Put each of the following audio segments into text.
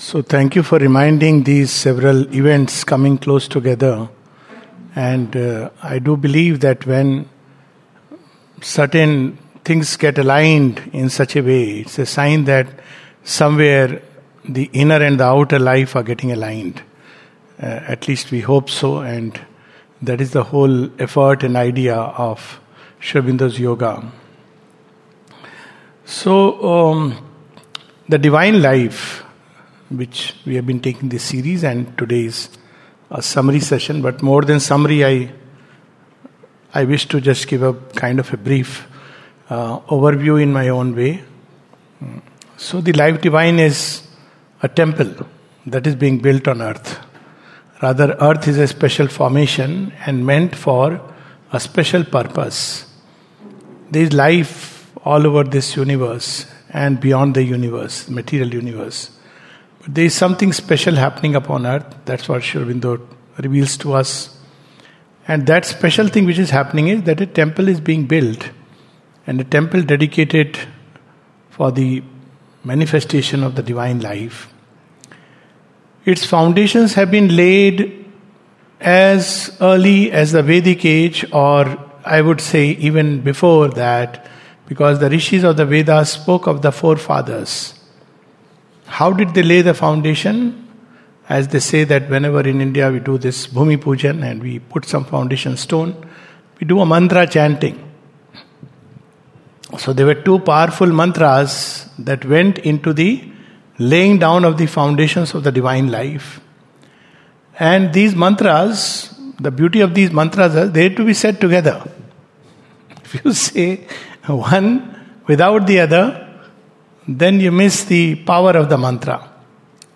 So, thank you for reminding these several events coming close together. And uh, I do believe that when certain things get aligned in such a way, it's a sign that somewhere the inner and the outer life are getting aligned. Uh, at least we hope so, and that is the whole effort and idea of Sri yoga. So, um, the divine life which we have been taking this series, and today is a summary session. But more than summary, I I wish to just give a kind of a brief uh, overview in my own way. So, the life divine is a temple that is being built on earth. Rather, earth is a special formation and meant for a special purpose. There is life all over this universe and beyond the universe, material universe there is something special happening upon earth. That's what Sri Aurobindo reveals to us. And that special thing which is happening is that a temple is being built, and a temple dedicated for the manifestation of the divine life. Its foundations have been laid as early as the Vedic age, or I would say even before that, because the rishis of the Vedas spoke of the forefathers. How did they lay the foundation? As they say that whenever in India we do this Bhumi Pujan and we put some foundation stone, we do a mantra chanting. So there were two powerful mantras that went into the laying down of the foundations of the divine life. And these mantras, the beauty of these mantras they had to be said together. If you say one without the other, then you miss the power of the mantra.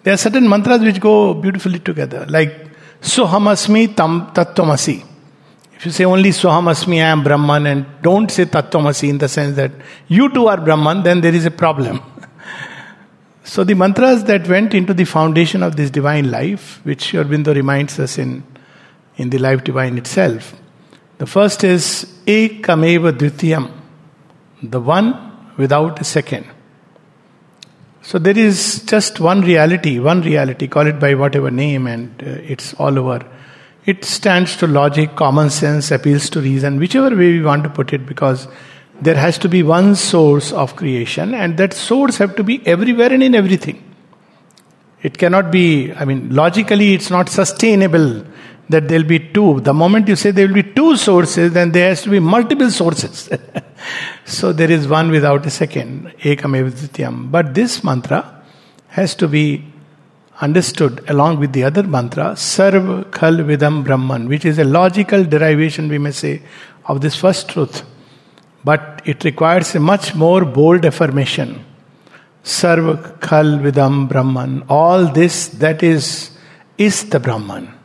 There are certain mantras which go beautifully together, like Sohamasmi Tam Tattvamasi. If you say only Sohamasmi, I am Brahman, and don't say Tattvamasi in the sense that you too are Brahman, then there is a problem. so the mantras that went into the foundation of this divine life, which Aurobindo reminds us in, in the life divine itself. The first is Ekameva Dvitiyam, the one without a second. So there is just one reality, one reality, call it by whatever name, and uh, it's all over. It stands to logic, common sense, appeals to reason, whichever way we want to put it, because there has to be one source of creation, and that source have to be everywhere and in everything. It cannot be, I mean, logically, it's not sustainable that there'll be two. The moment you say there will be two sources, then there has to be multiple sources. so there is one without a second, ekam But this mantra has to be understood along with the other mantra, sarv khal vidam brahman, which is a logical derivation, we may say, of this first truth. But it requires a much more bold affirmation. Sarv khal vidam brahman. All this that is, is the Brahman.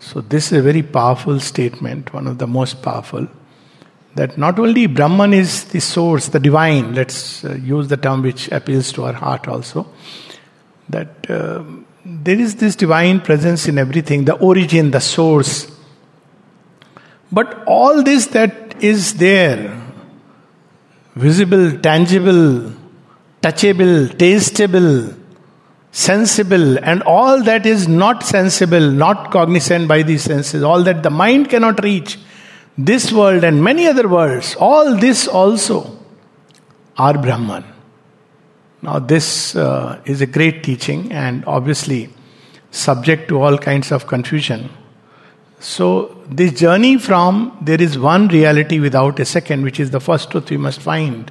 So, this is a very powerful statement, one of the most powerful. That not only Brahman is the source, the divine, let's uh, use the term which appeals to our heart also, that uh, there is this divine presence in everything, the origin, the source. But all this that is there, visible, tangible, touchable, tasteable, sensible, and all that is not sensible, not cognizant by the senses, all that the mind cannot reach, this world and many other worlds, all this also are Brahman. Now, this uh, is a great teaching and obviously subject to all kinds of confusion. So, this journey from there is one reality without a second, which is the first truth we must find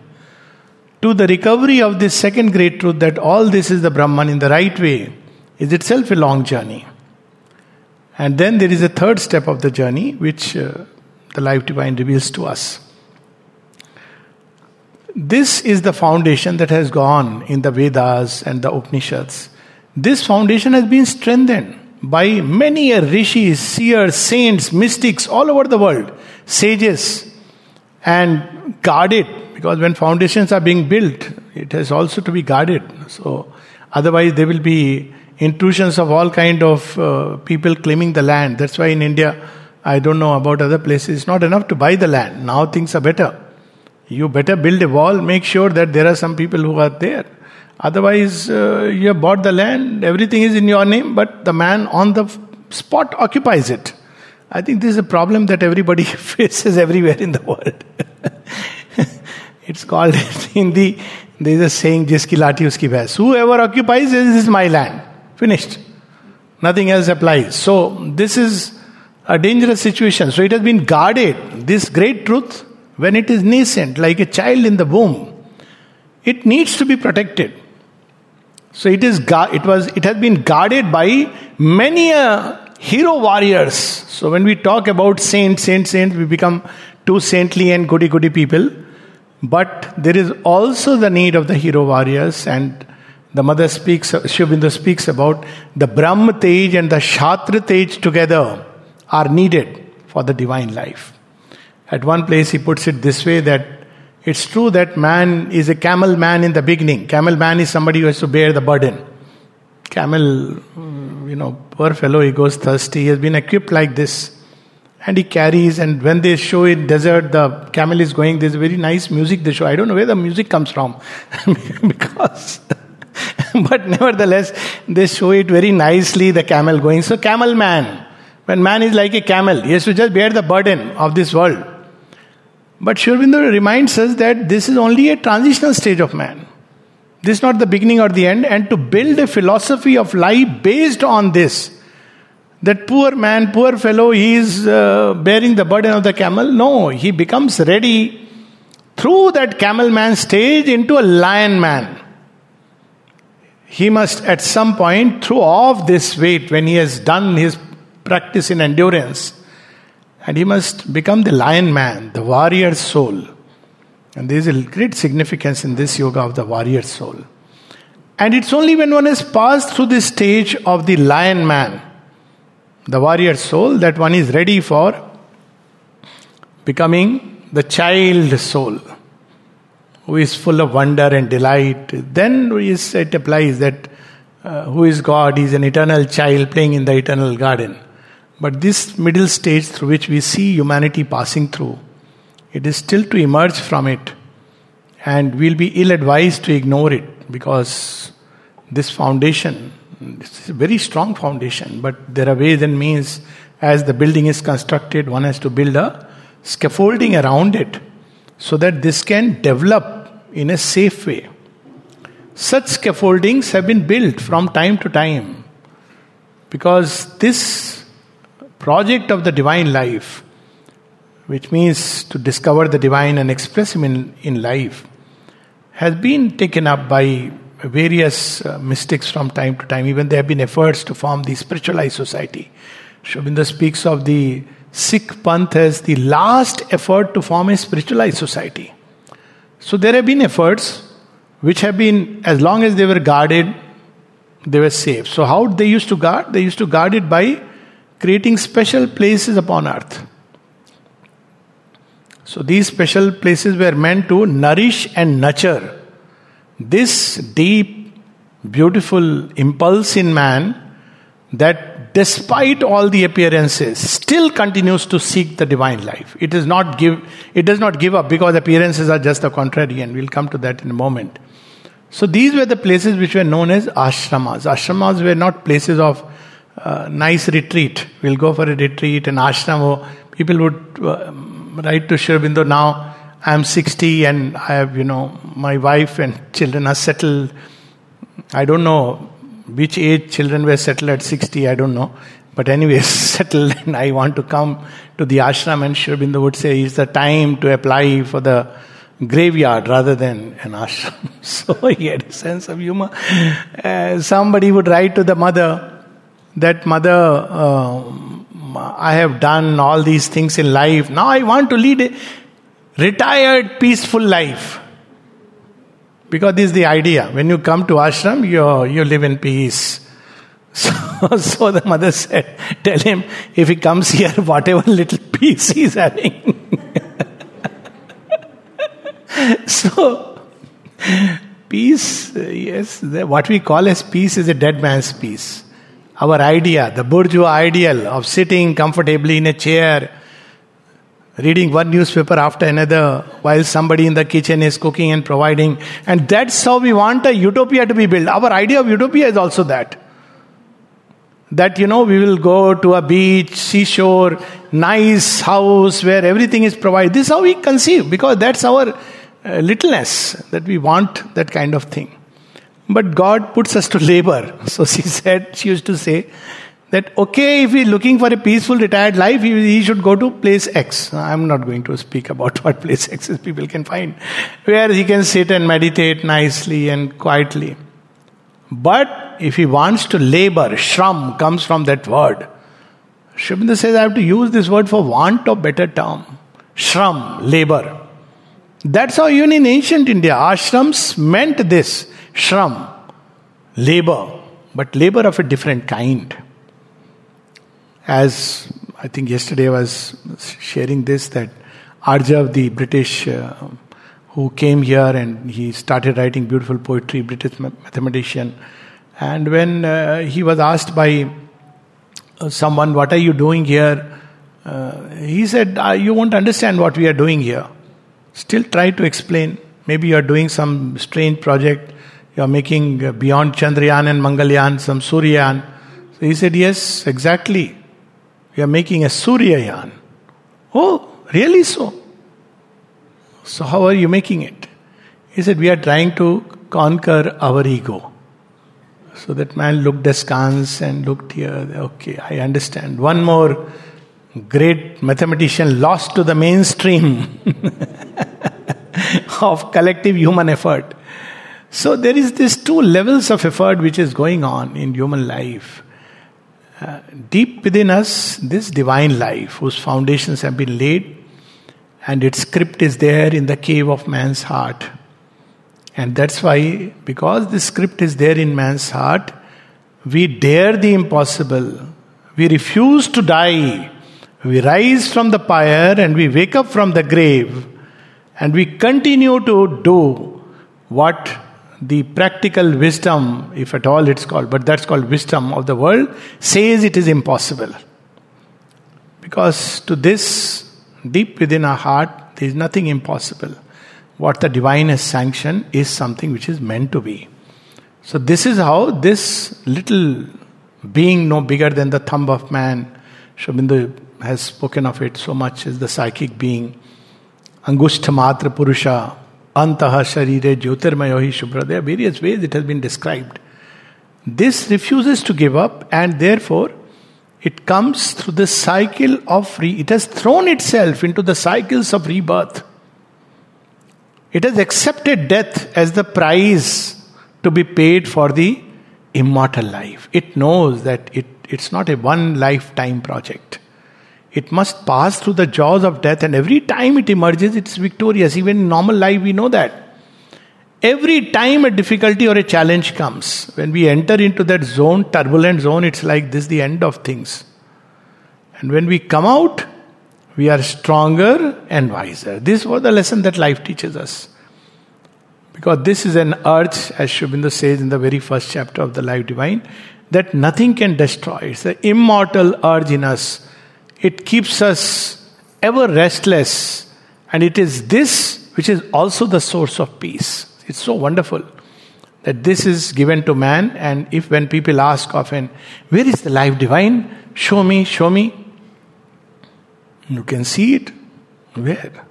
to the recovery of this second great truth that all this is the Brahman in the right way is itself a long journey. And then there is a third step of the journey which uh, the life divine reveals to us. This is the foundation that has gone in the Vedas and the Upanishads. This foundation has been strengthened by many a rishis, seers, saints, mystics all over the world, sages, and guarded because when foundations are being built, it has also to be guarded. So, otherwise, there will be intrusions of all kind of uh, people claiming the land. That's why in India, I don't know about other places, it's not enough to buy the land. Now things are better. You better build a wall, make sure that there are some people who are there. Otherwise, uh, you have bought the land, everything is in your name, but the man on the spot occupies it. I think this is a problem that everybody faces everywhere in the world. it's called in the there is a saying, Jiski lati uski bhais. Whoever occupies this is my land. Finished. Nothing else applies. So this is a dangerous situation. So it has been guarded. This great truth, when it is nascent, like a child in the womb, it needs to be protected. So it is it was it has been guarded by many uh, hero warriors. So when we talk about saints, saints, saints, we become too saintly and goody goody people. But there is also the need of the hero warriors, and the mother speaks, Sri speaks about the Brahma Tej and the Kshatra Tej together are needed for the divine life. At one place, he puts it this way that it's true that man is a camel man in the beginning. Camel man is somebody who has to bear the burden. Camel, you know, poor fellow, he goes thirsty. He has been equipped like this. And he carries, and when they show in desert, the camel is going, there's very nice music they show. I don't know where the music comes from. because, but nevertheless, they show it very nicely, the camel going. So, camel man, when man is like a camel, he has to just bear the burden of this world. But Sri Aurobindo reminds us that this is only a transitional stage of man. This is not the beginning or the end, and to build a philosophy of life based on this, that poor man, poor fellow, he is uh, bearing the burden of the camel. No, he becomes ready through that camel man stage into a lion man. He must at some point throw off this weight when he has done his practice in endurance and he must become the lion man, the warrior soul. And there is a great significance in this yoga of the warrior soul. And it's only when one has passed through this stage of the lion man, the warrior soul, that one is ready for becoming the child soul, who is full of wonder and delight. Then it applies that uh, who is God? Is an eternal child playing in the eternal garden. But this middle stage through which we see humanity passing through, it is still to emerge from it. And we'll be ill advised to ignore it because this foundation, this is a very strong foundation, but there are ways and means as the building is constructed, one has to build a scaffolding around it so that this can develop in a safe way. Such scaffoldings have been built from time to time because this project of the divine life, which means to discover the divine and express Him in, in life, has been taken up by various uh, mystics from time to time. Even there have been efforts to form the spiritualized society. Sri Aurobindo speaks of the Sikh Panth as the last effort to form a spiritualized society. So there have been efforts which have been, as long as they were guarded, they were safe. So how they used to guard? They used to guard it by creating special places upon earth. So these special places were meant to nourish and nurture this deep, beautiful impulse in man that despite all the appearances still continues to seek the divine life it is not give it does not give up because appearances are just the contrary and we'll come to that in a moment so these were the places which were known as ashramas ashramas were not places of uh, nice retreat. We'll go for a retreat, an ashram. People would uh, write to Sri Aurobindo now, I'm 60 and I have, you know, my wife and children are settled. I don't know which age children were settled at 60, I don't know. But anyway, settled and I want to come to the ashram and Sri Aurobindo would say it's the time to apply for the graveyard rather than an ashram. So he had a sense of humor. Uh, somebody would write to the mother, that mother, uh, I have done all these things in life. Now I want to lead a retired, peaceful life. Because this is the idea. When you come to ashram, you, you live in peace. So, so the mother said, Tell him if he comes here, whatever little peace he's having. so, peace, yes, what we call as peace is a dead man's peace our idea, the bourgeois ideal of sitting comfortably in a chair, reading one newspaper after another while somebody in the kitchen is cooking and providing. And that's how we want a utopia to be built. Our idea of utopia is also that. That, you know, we will go to a beach, seashore, nice house where everything is provided. This is how we conceive because that's our uh, littleness, that we want that kind of thing. But God puts us to labor. So she said, she used to say, that okay if he's looking for a peaceful retired life he, he, should go to place x. I'm not going to speak about what place x is. People can find where he can sit and meditate nicely and quietly. But if he wants to labor shram comes from that word. Sri Aurobindo says i have to use this word for want of better term. Shram labor. That's how even in ancient india ashrams meant this. Shram labor. But labor of a different kind as I think yesterday I was sharing this that Arjav, the British uh, who came here and he started writing beautiful poetry, British mathematician, and when uh, he was asked by uh, someone, "What are you doing here?" Uh, he said, uh, "You won't understand what we are doing here." Still try to explain. Maybe you are doing some strange project. You are making uh, beyond Chandrayaan and Mangalyaan some Suryayaan. So he said, "Yes, exactly." We are making a Suryayaan. Oh, really so? So, how are you making it? He said, We are trying to conquer our ego. So that man looked askance and looked here. Okay, I understand. One more great mathematician lost to the mainstream of collective human effort. So there is this two levels of effort which is going on in human life deep within us, this divine life, whose foundations have been laid, and its script is there in the cave of man's heart. And that's why, because the script is there in man's heart, we dare the impossible. We refuse to die. We rise from the pyre and we wake up from the grave. And we continue to do what the practical wisdom, if at all it's called, but that's called wisdom of the world, says it is impossible. Because to this, deep within our heart, there is nothing impossible. What the divine has sanctioned is something which is meant to be. So, this is how this little being no bigger than the thumb of man, Sri Aurobindo has spoken of it so much as the psychic being, Angushta Matra Purusha, Antaha Sharire Jyotirmayohi Shubhradaya, various ways it has been described. This refuses to give up, and therefore it comes through the cycle of re- it has thrown itself into the cycles of rebirth. It has accepted death as the price to be paid for the immortal life. It knows that it, it's not a one lifetime project. It must pass through the jaws of death, and every time it emerges, it's victorious. Even in normal life, we know that. Every time a difficulty or a challenge comes, when we enter into that zone, turbulent zone, it's like this the end of things. And when we come out, we are stronger and wiser. This was the lesson that life teaches us. Because this is an urge, as Aurobindo says in the very first chapter of the Life Divine, that nothing can destroy. It's the immortal urge in us it keeps us ever restless. And it is this which is also the source of peace. It's so wonderful that this is given to man. And if when people ask often, Where is the life divine? Show me, show me. You can see it. Where?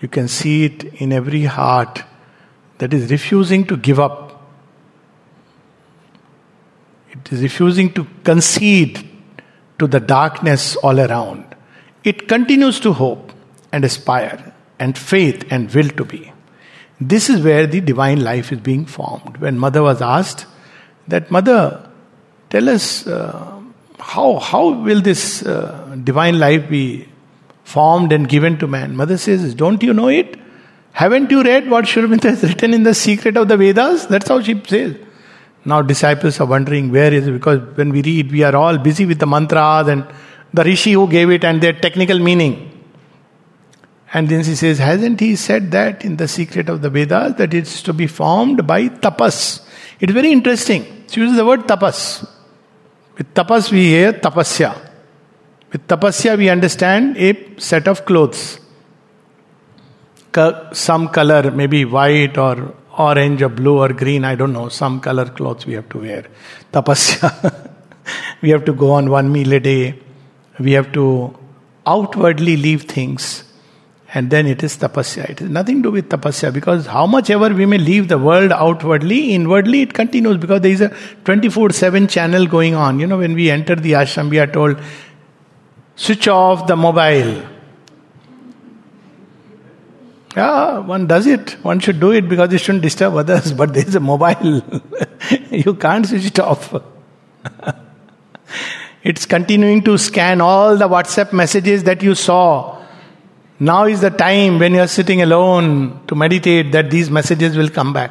You can see it in every heart that is refusing to give up. It is refusing to concede to the darkness all around. It continues to hope and aspire and faith and will to be. This is where the divine life is being formed. When mother was asked that, Mother, tell us uh, how, how will this uh, divine life be formed and given to man? Mother says, Don't you know it? Haven't you read what Aurobindo has written in the secret of the Vedas? That's how she says. Now disciples are wondering where is it because when we read, we are all busy with the mantras and the rishi who gave it and their technical meaning. And then she says, Hasn't he said that in the secret of the Vedas that it's to be formed by tapas? It's very interesting. She uses the word tapas. With tapas we hear tapasya. With tapasya, we understand a set of clothes. Some color, maybe white or orange or blue or green, I don't know, some color clothes we have to wear. Tapasya. we have to go on one meal a day. We have to outwardly leave things. And then it is tapasya. It has nothing to do with tapasya because how much ever we may leave the world outwardly, inwardly it continues because there is a 24 7 channel going on. You know, when we enter the ashram, we are told, switch off the mobile. Yeah, one does it. One should do it because it shouldn't disturb others. But there is a mobile. you can't switch it off. it's continuing to scan all the WhatsApp messages that you saw now is the time when you are sitting alone to meditate that these messages will come back.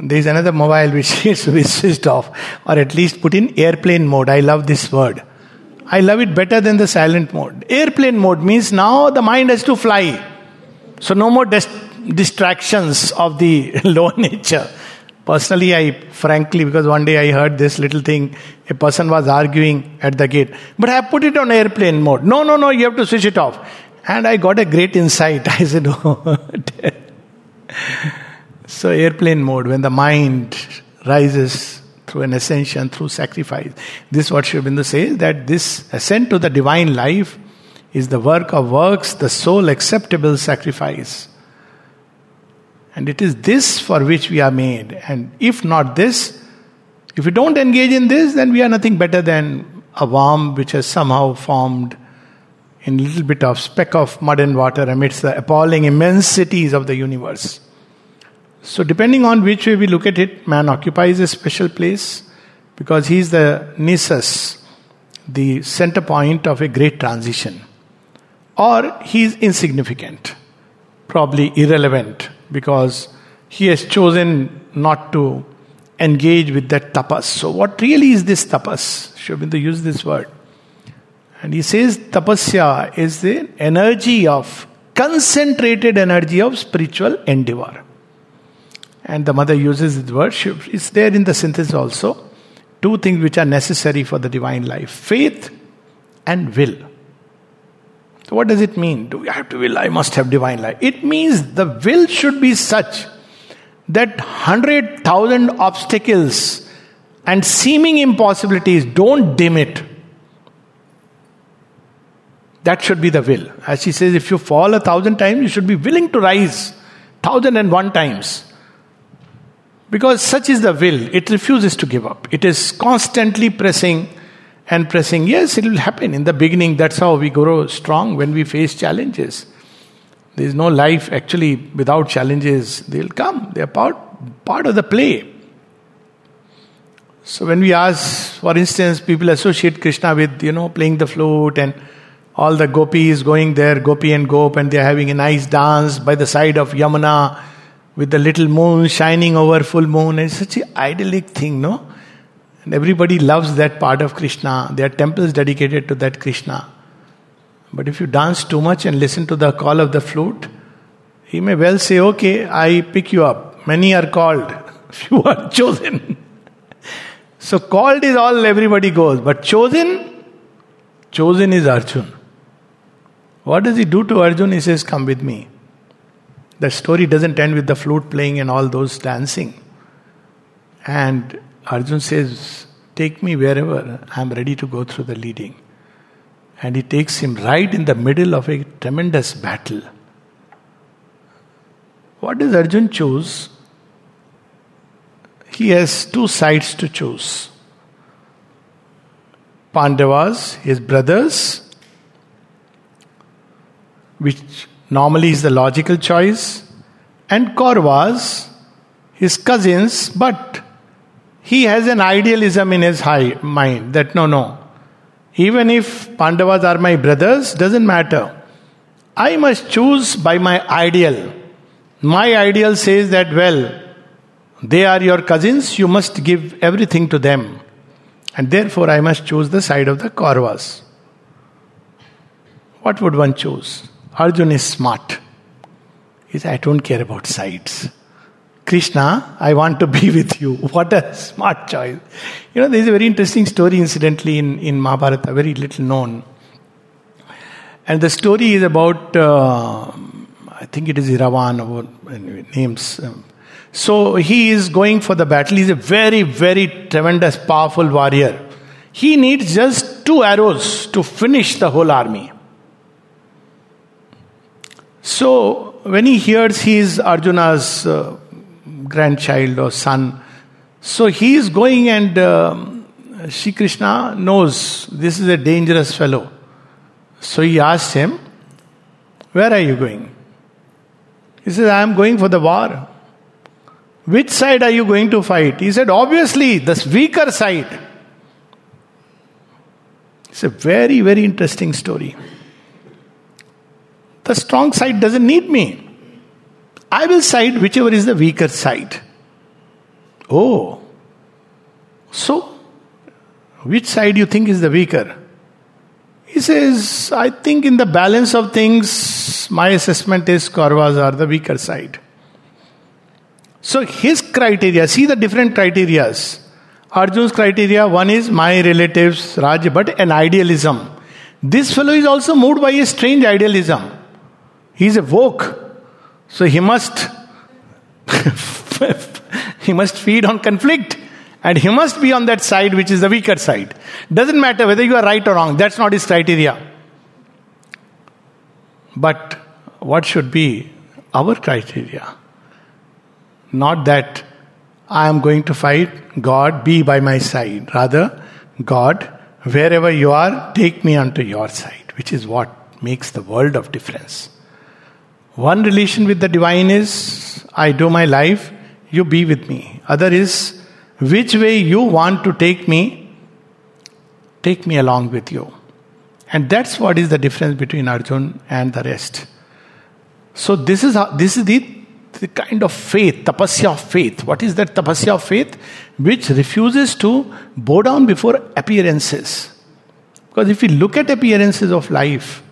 There is another mobile which is switched off, or at least put in airplane mode. I love this word. I love it better than the silent mode. Airplane mode means now the mind has to fly. So, no more dis- distractions of the low nature. Personally, I frankly, because one day I heard this little thing, a person was arguing at the gate, but I put it on airplane mode. No, no, no, you have to switch it off. And I got a great insight. I said, oh. so, airplane mode, when the mind rises through an ascension, through sacrifice. This is what Aurobindo says that this ascent to the divine life is the work of works, the sole acceptable sacrifice. And it is this for which we are made. And if not this, if we don't engage in this, then we are nothing better than a worm which has somehow formed in a little bit of speck of mud and water amidst the appalling immensities of the universe. So, depending on which way we look at it, man occupies a special place because he is the nisus, the center point of a great transition. Or he is insignificant, probably irrelevant, because he has chosen not to engage with that tapas. So, what really is this tapas? Sri Aurobindo use this word. And he says tapasya is the energy of, concentrated energy of spiritual endeavor. And the mother uses the word, it's there in the synthesis also. Two things which are necessary for the divine life faith and will. So, what does it mean? Do I have to will? I must have divine life. It means the will should be such that hundred thousand obstacles and seeming impossibilities don't dim it. That should be the will. As she says, if you fall a thousand times, you should be willing to rise thousand and one times. Because such is the will, it refuses to give up. It is constantly pressing and pressing. Yes, it will happen. In the beginning, that's how we grow strong when we face challenges. There is no life actually without challenges. They'll come. They're part, part of the play. So when we ask, for instance, people associate Krishna with, you know, playing the flute and all the gopis going there, gopi and gop, and they're having a nice dance by the side of Yamuna with the little moon shining over full moon. It's such an idyllic thing, no? And everybody loves that part of Krishna. There are temples dedicated to that Krishna. But if you dance too much and listen to the call of the flute, he may well say, Okay, I pick you up. Many are called, few are chosen. so, called is all everybody goes, but chosen, chosen is Arjun. What does he do to Arjun? He says, Come with me. The story doesn't end with the flute playing and all those dancing. And Arjun says, Take me wherever, I'm ready to go through the leading. And he takes him right in the middle of a tremendous battle. What does Arjun choose? He has two sides to choose Pandavas, his brothers, which normally is the logical choice, and Kauravas, his cousins, but he has an idealism in his high mind that no, no. Even if Pandavas are my brothers, doesn't matter. I must choose by my ideal. My ideal says that, well, they are your cousins, you must give everything to them. And therefore, I must choose the side of the Kauravas. What would one choose? Arjun is smart. He says, I don't care about sides. Krishna, I want to be with you. What a smart choice. You know, there is a very interesting story, incidentally, in, in Mahabharata, very little known. And the story is about, uh, I think it is Iravan or names. So he is going for the battle. He's a very, very tremendous, powerful warrior. He needs just two arrows to finish the whole army. So when he hears he is Arjuna's uh, grandchild or son, so he is going and uh, Shri Krishna knows this is a dangerous fellow. So he asks him, Where are you going? He says, I am going for the war. Which side are you going to fight? He said, Obviously, the weaker side. It's a very, very interesting story. The strong side doesn't need me. I will side whichever is the weaker side. Oh. So, which side you think is the weaker? He says, I think in the balance of things, my assessment is Kauravas are the weaker side. So his criteria, see the different criterias. Arjun's criteria, one is my relatives, Raj, but an idealism. This fellow is also moved by a strange idealism. He is a woke. So he must he must feed on conflict. And he must be on that side which is the weaker side. Doesn't matter whether you are right or wrong, that's not his criteria. But what should be our criteria? Not that I am going to fight, God, be by my side. Rather, God, wherever you are, take me onto your side, which is what makes the world of difference. One relation with the divine is I do my life, you be with me. Other is which way you want to take me, take me along with you. And that's what is the difference between Arjun and the rest. So this is how, this is the, the kind of faith, tapasya of faith. What is that tapasya of faith? Which refuses to bow down before appearances. Because if we look at appearances of life,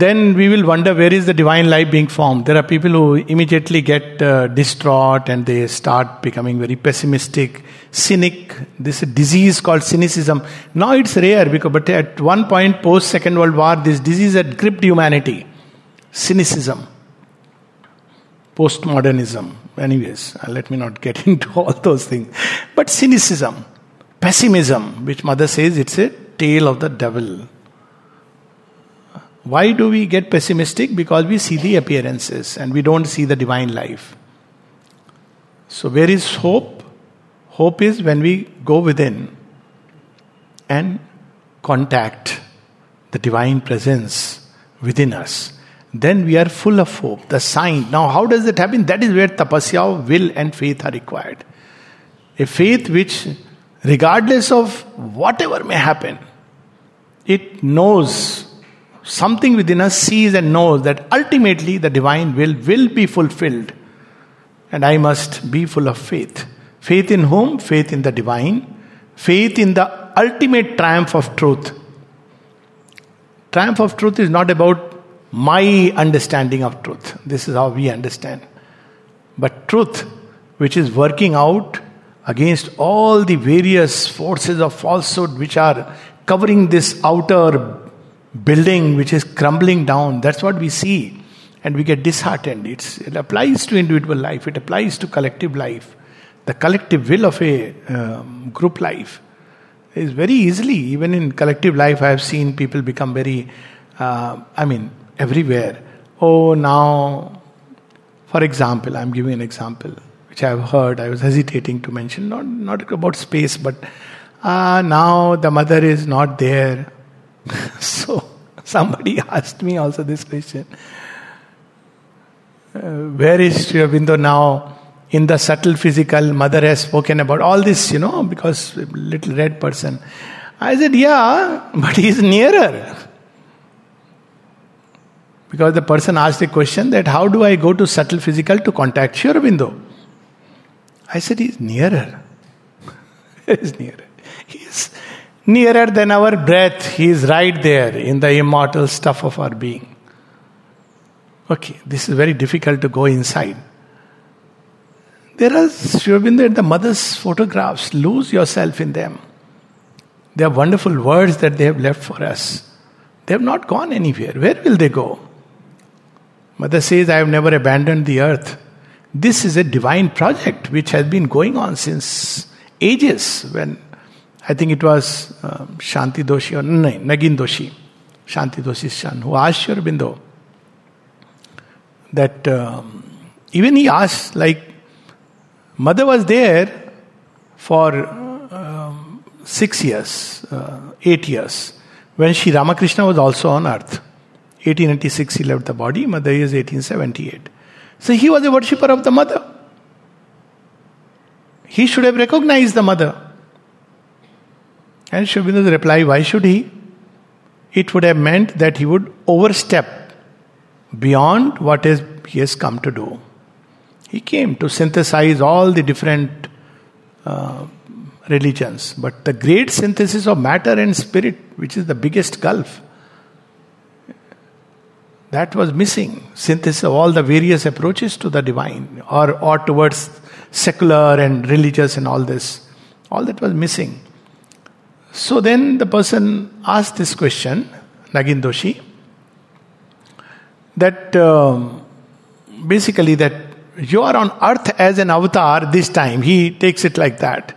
then we will wonder where is the divine life being formed. There are people who immediately get uh, distraught and they start becoming very pessimistic, cynic. This disease called cynicism. Now it's rare because, but at one point post Second World War, this disease had gripped humanity. Cynicism, postmodernism. Anyways, uh, let me not get into all those things. But cynicism, pessimism, which Mother says it's a tale of the devil. Why do we get pessimistic? Because we see the appearances and we don't see the divine life. So, where is hope? Hope is when we go within and contact the divine presence within us. Then we are full of hope. The sign. Now, how does that happen? That is where tapasya, will, and faith are required. A faith which, regardless of whatever may happen, it knows something within us sees and knows that ultimately the divine will will be fulfilled. And I must be full of faith. Faith in whom? Faith in the divine. Faith in the ultimate triumph of truth. Triumph of truth is not about my understanding of truth. This is how we understand. But truth, which is working out against all the various forces of falsehood which are covering this outer building which is crumbling down. That's what we see. And we get disheartened. It's, it applies to individual life, it applies to collective life. The collective will of a um, group life is very easily, even in collective life, I have seen people become very, uh, I mean, everywhere. Oh, now, for example, I'm giving an example which I have heard, I was hesitating to mention, not, not about space, but uh, now the mother is not there. so, somebody asked me also this question. Uh, where is Sri Aurobindo now? In the subtle physical, mother has spoken about all this, you know, because little red person. I said, yeah, but he is nearer. Because the person asked the question that how do I go to subtle physical to contact Sri Aurobindo? I said, nearer. he is nearer. He is Nearer than our breath, He is right there in the immortal stuff of our being. Okay, this is very difficult to go inside. There are and the mother's photographs. Lose yourself in them. They are wonderful words that they have left for us. They have not gone anywhere. Where will they go? Mother says, I have never abandoned the earth. This is a divine project which has been going on since ages. When I think it was um, Shanti Doshi or no, Nagin Doshi, Shanti Doshi's son, who asked Sri Aurobindo that um, even he asked, like, mother was there for um, six years, uh, eight years, when Sri Ramakrishna was also on earth. 1886 he left the body, mother is 1878. So he was a worshipper of the mother. He should have recognized the mother. And Sri reply, why should he? It would have meant that he would overstep beyond what is, he has come to do. He came to synthesize all the different uh, religions, but the great synthesis of matter and spirit, which is the biggest gulf, that was missing. Synthesis of all the various approaches to the divine, or, or towards secular and religious and all this. All that was missing. So then the person asked this question, Nagin Doshi, that um, basically that you are on earth as an avatar this time. He takes it like that.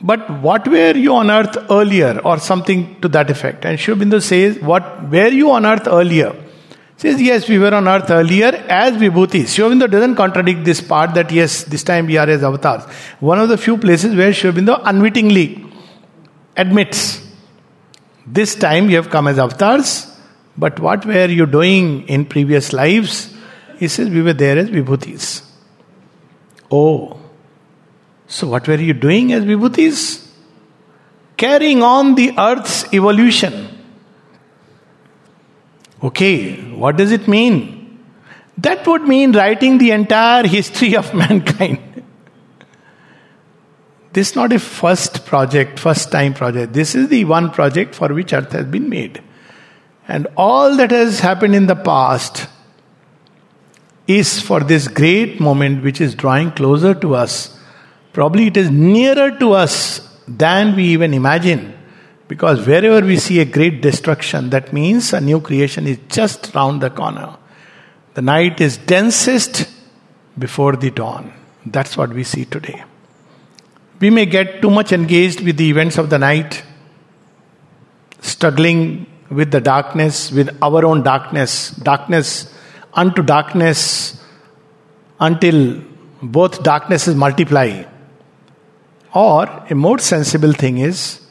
But what were you on earth earlier, or something to that effect? And Sri Aurobindo says, What were you on earth earlier? Says, Yes, we were on earth earlier as Vibhuti. Sri doesn't contradict this part that yes, this time we are as avatars. One of the few places where Sri unwittingly admits, This time you have come as avatars, but what were you doing in previous lives? He says, We were there as Vibhutis. Oh, so, what were you doing as Vibhutis? Carrying on the earth's evolution. Okay, what does it mean? That would mean writing the entire history of mankind. this is not a first project, first time project. This is the one project for which earth has been made. And all that has happened in the past is for this great moment which is drawing closer to us Probably it is nearer to us than we even imagine. Because wherever we see a great destruction, that means a new creation is just round the corner. The night is densest before the dawn. That's what we see today. We may get too much engaged with the events of the night, struggling with the darkness, with our own darkness, darkness unto darkness, until both darknesses multiply. Or a more sensible thing is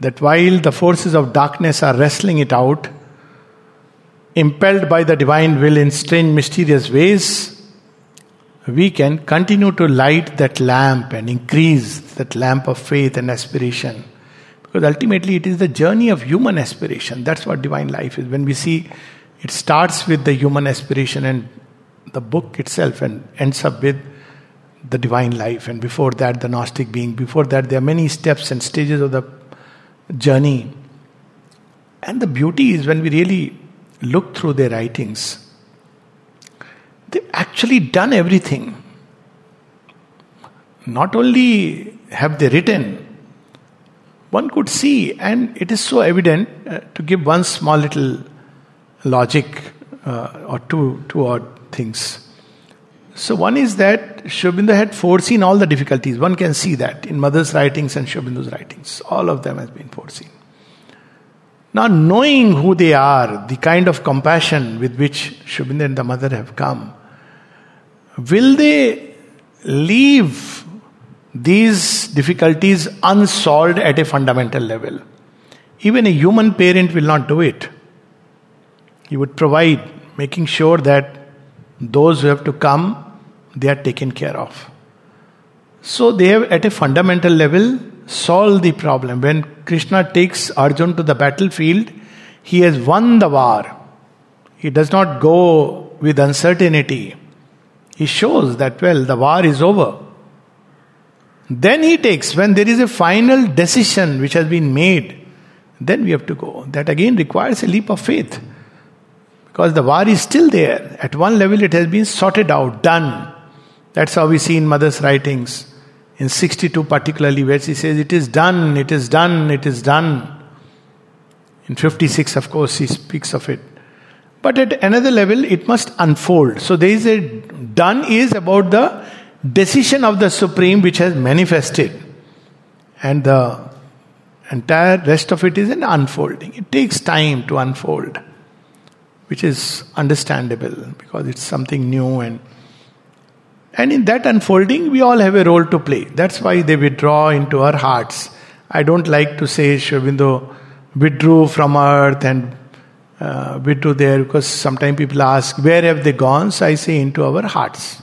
that while the forces of darkness are wrestling it out, impelled by the divine will in strange, mysterious ways, we can continue to light that lamp and increase that lamp of faith and aspiration. Because ultimately, it is the journey of human aspiration. That's what divine life is. When we see it starts with the human aspiration and the book itself and ends up with the divine life, and before that, the Gnostic being. Before that, there are many steps and stages of the journey. And the beauty is when we really look through their writings, they've actually done everything. Not only have they written, one could see, and it is so evident uh, to give one small little logic uh, or two, two odd things. So, one is that Sri Aurobindo had foreseen all the difficulties. One can see that in mother's writings and Sri Aurobindo's writings. All of them has been foreseen. Now, knowing who they are, the kind of compassion with which Sri Aurobindo and the mother have come, will they leave these difficulties unsolved at a fundamental level? Even a human parent will not do it. He would provide, making sure that those who have to come they are taken care of. So they have, at a fundamental level, solved the problem. When Krishna takes Arjun to the battlefield, he has won the war. He does not go with uncertainty. He shows that, well, the war is over. Then he takes, when there is a final decision which has been made, then we have to go. That again requires a leap of faith. Because the war is still there. At one level, it has been sorted out, done. That's how we see in Mother's writings. In 62, particularly, where she says, It is done, it is done, it is done. In 56, of course, she speaks of it. But at another level, it must unfold. So there is a done is about the decision of the Supreme which has manifested. And the entire rest of it is an unfolding. It takes time to unfold, which is understandable because it's something new and and in that unfolding, we all have a role to play. That's why they withdraw into our hearts. I don't like to say Sri Aurobindo withdrew from earth and uh, withdrew there because sometimes people ask, where have they gone? So I say, into our hearts,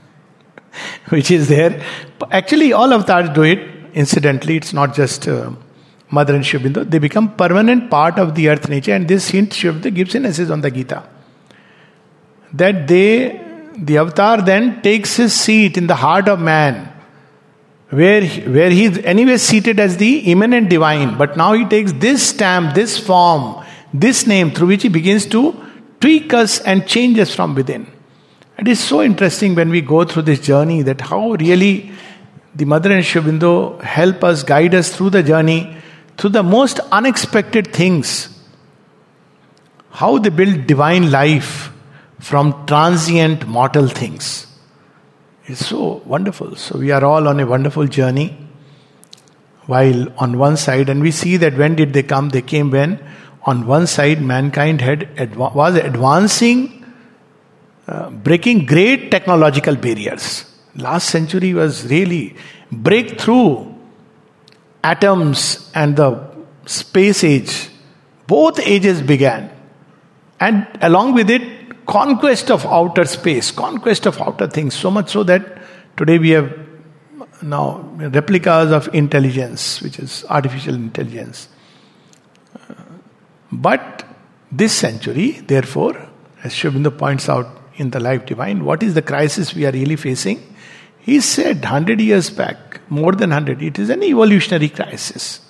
which is there. Actually, all avatars do it. Incidentally, it's not just uh, Mother and Sri They become permanent part of the earth nature, and this hint Sri gives in essays on the Gita. That they, the avatar then takes his seat in the heart of man where where he is anyway seated as the immanent divine. But now he takes this stamp this form this name through which he begins to tweak us and change us from within. It is so interesting when we go through this journey that how really the mother and Sri Aurobindo help us guide us through the journey through the most unexpected things. How they build divine life from transient mortal things it's so wonderful. So we are all on a wonderful journey. While on one side, and we see that when did they come? They came when on one side mankind had adva- was advancing, uh, breaking great technological barriers. Last century was really breakthrough atoms and the space age. Both ages began, and along with it, conquest of outer space, conquest of outer things, so much so that today we have now replicas of intelligence, which is artificial intelligence. Uh, but this century, therefore, as Sri Aurobindo points out in the Life Divine, what is the crisis we are really facing? He said 100 years back, more than 100, it is an evolutionary crisis.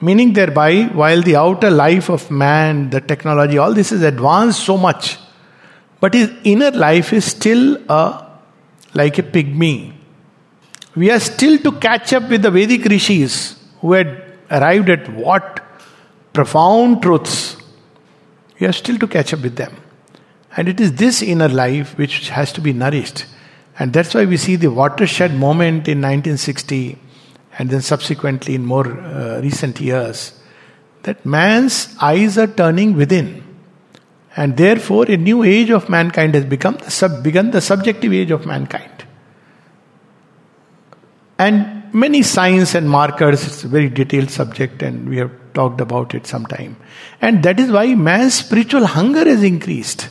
Meaning, thereby, while the outer life of man, the technology, all this is advanced so much, but his inner life is still a, like a pygmy. We are still to catch up with the Vedic rishis who had arrived at what profound truths. We are still to catch up with them. And it is this inner life which has to be nourished. And that's why we see the watershed moment in 1960 and then subsequently in more uh, recent years, that man's eyes are turning within. And therefore, a new age of mankind has become the sub, begun the subjective age of mankind. And many signs and markers, it's a very detailed subject, and we have talked about it sometime. And that is why man's spiritual hunger has increased.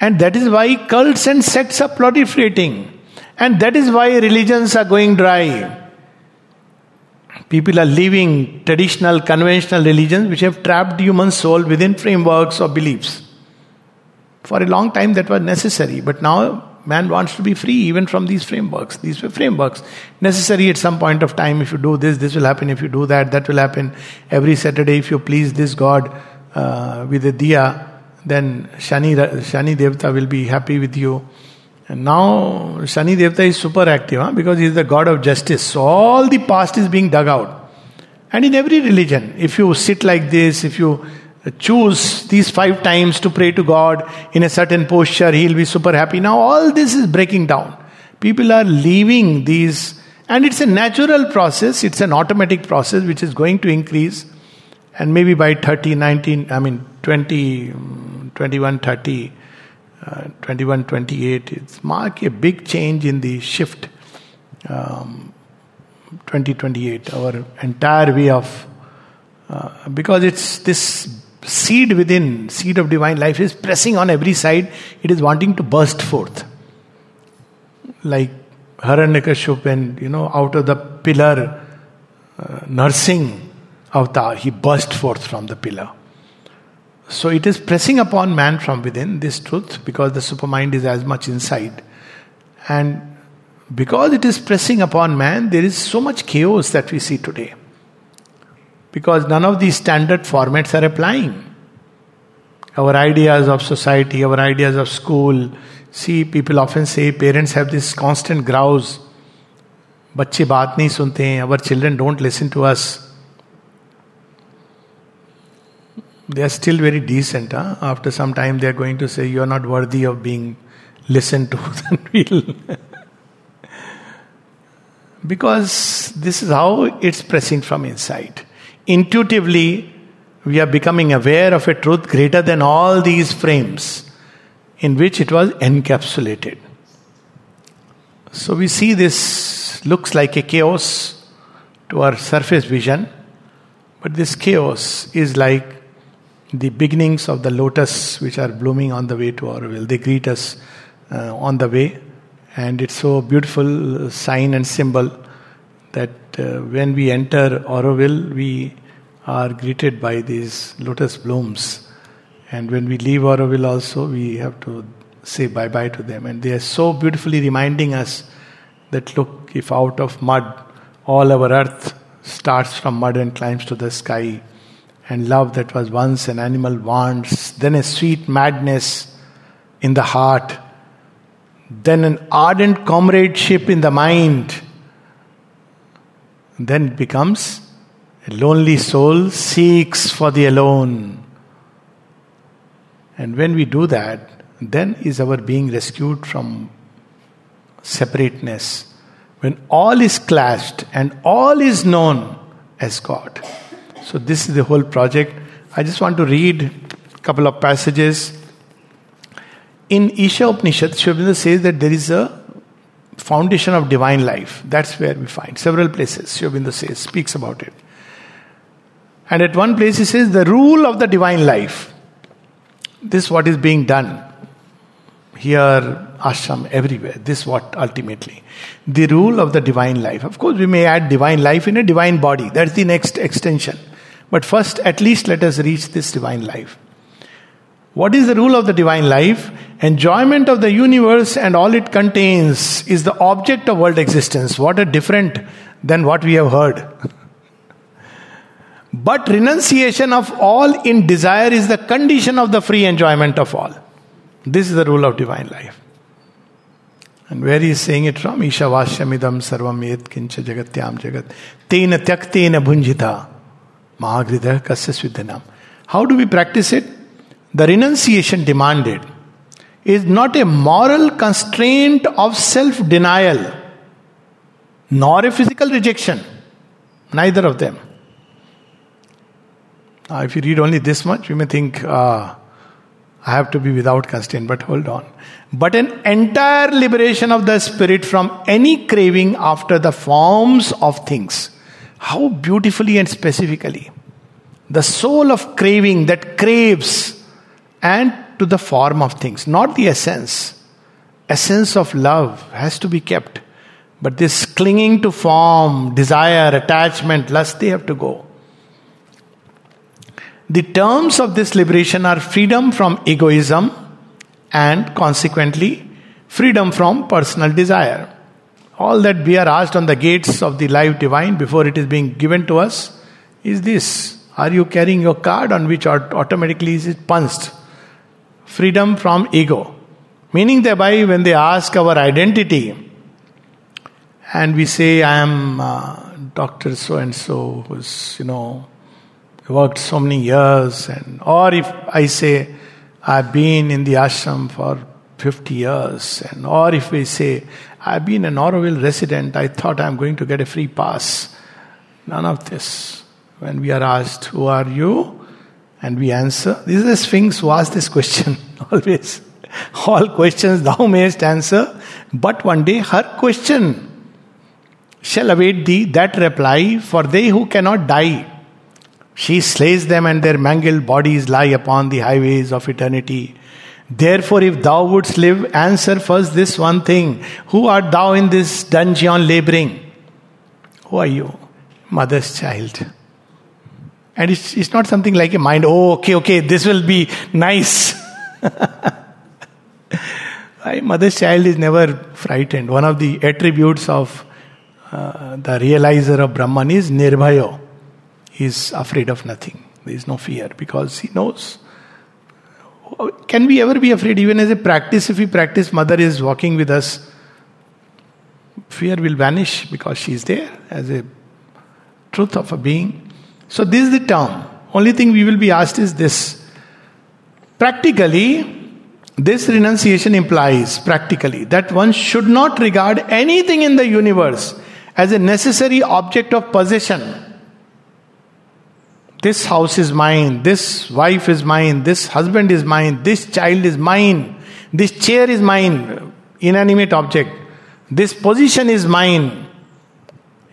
And that is why cults and sects are proliferating. And that is why religions are going dry. People are leaving traditional, conventional religions which have trapped human soul within frameworks of beliefs. For a long time, that was necessary, but now man wants to be free even from these frameworks. These were frameworks necessary at some point of time. If you do this, this will happen. If you do that, that will happen. Every Saturday, if you please this God uh, with a diya, then Shani, Shani Devta will be happy with you. And now Shani Devta is super active huh? because he is the god of justice. So all the past is being dug out. And in every religion, if you sit like this, if you choose these five times to pray to God in a certain posture, He'll be super happy. Now all this is breaking down. People are leaving these, and it's a natural process, it's an automatic process which is going to increase. And maybe by 30, 19, I mean 20, mm, 21, 30, uh, 21 28 it's mark a big change in the shift um, 2028 our entire way of uh, because it's this seed within seed of divine life is pressing on every side. It is wanting to burst forth. Like Hiranyakashipu and you know out of the pillar uh, Narsingh avatar he burst forth from the pillar so it is pressing upon man from within this truth because the supermind is as much inside. And because it is pressing upon man, there is so much chaos that we see today. Because none of these standard formats are applying. our ideas of society, our ideas of school. See, people often say parents have this constant grouse. बच्चे बात नहीं सुनते हैं our children don't listen to us they are still very decent. Huh? After some time, they are going to say, You are not worthy of being listened to. because this is how it's pressing from inside. Intuitively, we are becoming aware of a truth greater than all these frames in which it was encapsulated. So we see this looks like a chaos to our surface vision, but this chaos is like the beginnings of the lotus which are blooming on the way to Auroville. They greet us uh, on the way, and it's so beautiful sign and symbol that uh, when we enter Auroville, we are greeted by these lotus blooms. And when we leave Auroville, also, we have to say bye bye to them. And they are so beautifully reminding us that look, if out of mud, all our earth starts from mud and climbs to the sky, and love that was once an animal wants, then a sweet madness in the heart, then an ardent comradeship in the mind, then it becomes a lonely soul seeks for the alone. And when we do that, then is our being rescued from separateness. When all is clashed and all is known as God. So, this is the whole project. I just want to read a couple of passages. In Isha Upanishad, Sri Aurobindo says that there is a foundation of divine life. That's where we find several places. Sri Aurobindo says, speaks about it. And at one place he says, the rule of the divine life. This is what is being done here, ashram, everywhere. This what ultimately. The rule of the divine life. Of course, we may add divine life in a divine body. That's the next extension. But first, at least let us reach this divine life. What is the rule of the divine life? Enjoyment of the universe and all it contains is the object of world existence. What a different than what we have heard. but renunciation of all in desire is the condition of the free enjoyment of all. This is the rule of divine life. And where he is saying it from? Ishavashyamidam sarvam yet kincha jagatyam jagat. Tena tyaktena bhunjita. Mahagridha Kasya How do we practice it? The renunciation demanded is not a moral constraint of self denial, nor a physical rejection. Neither of them. Now, if you read only this much, you may think, ah, I have to be without constraint, but hold on. But an entire liberation of the spirit from any craving after the forms of things. How beautifully and specifically. The soul of craving that craves and to the form of things, not the essence. Essence of love has to be kept. But this clinging to form, desire, attachment, lust, they have to go. The terms of this liberation are freedom from egoism and consequently freedom from personal desire. All that we are asked on the gates of the life divine before it is being given to us is this Are you carrying your card on which automatically is it punched? Freedom from ego. Meaning thereby, when they ask our identity, and we say, I am uh, Dr. So and so, who's, you know, worked so many years, and or if I say, I've been in the ashram for 50 years, and or if we say, I've been an Auroville resident, I thought I'm going to get a free pass. None of this. When we are asked, Who are you? and we answer, this is the Sphinx who asks this question always. All questions thou mayest answer, but one day her question shall await thee that reply, for they who cannot die. She slays them and their mangled bodies lie upon the highways of eternity. Therefore, if thou wouldst live, answer first this one thing Who art thou in this dungeon laboring? Who are you? Mother's child. And it's, it's not something like a mind, oh, okay, okay, this will be nice. My mother's child is never frightened. One of the attributes of uh, the realizer of Brahman is Nirbhayo. He is afraid of nothing. There is no fear because he knows Oh, can we ever be afraid? Even as a practice, if we practice, mother is walking with us, fear will vanish because she is there as a truth of a being. So, this is the term. Only thing we will be asked is this. Practically, this renunciation implies, practically, that one should not regard anything in the universe as a necessary object of possession this house is mine, this wife is mine, this husband is mine, this child is mine, this chair is mine, inanimate object, this position is mine.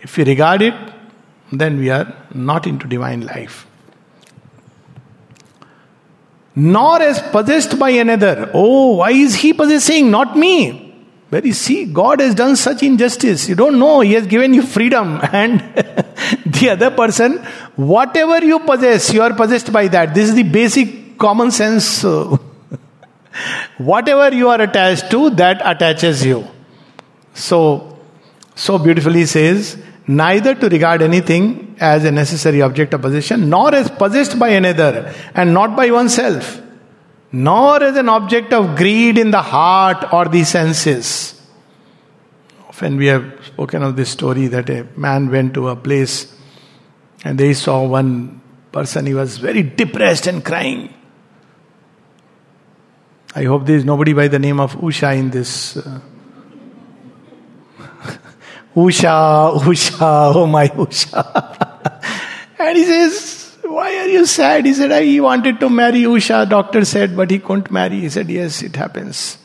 If we regard it, then we are not into divine life. Nor as possessed by another. Oh, why is he possessing? Not me. Where you see, God has done such injustice. You don't know. He has given you freedom. And the other person, whatever you possess, you are possessed by that. This is the basic common sense. Uh, whatever you are attached to, that attaches you. So, so beautifully says, neither to regard anything as a necessary object of possession, nor as possessed by another, and not by oneself nor as an object of greed in the heart or the senses. Often we have spoken of this story that a man went to a place and they saw one person, he was very depressed and crying. I hope there is nobody by the name of Usha in this. Uh, Usha, Usha, oh my Usha. and he says, why are you sad? He said, He wanted to marry Usha. Doctor said, but he couldn't marry. He said, Yes, it happens.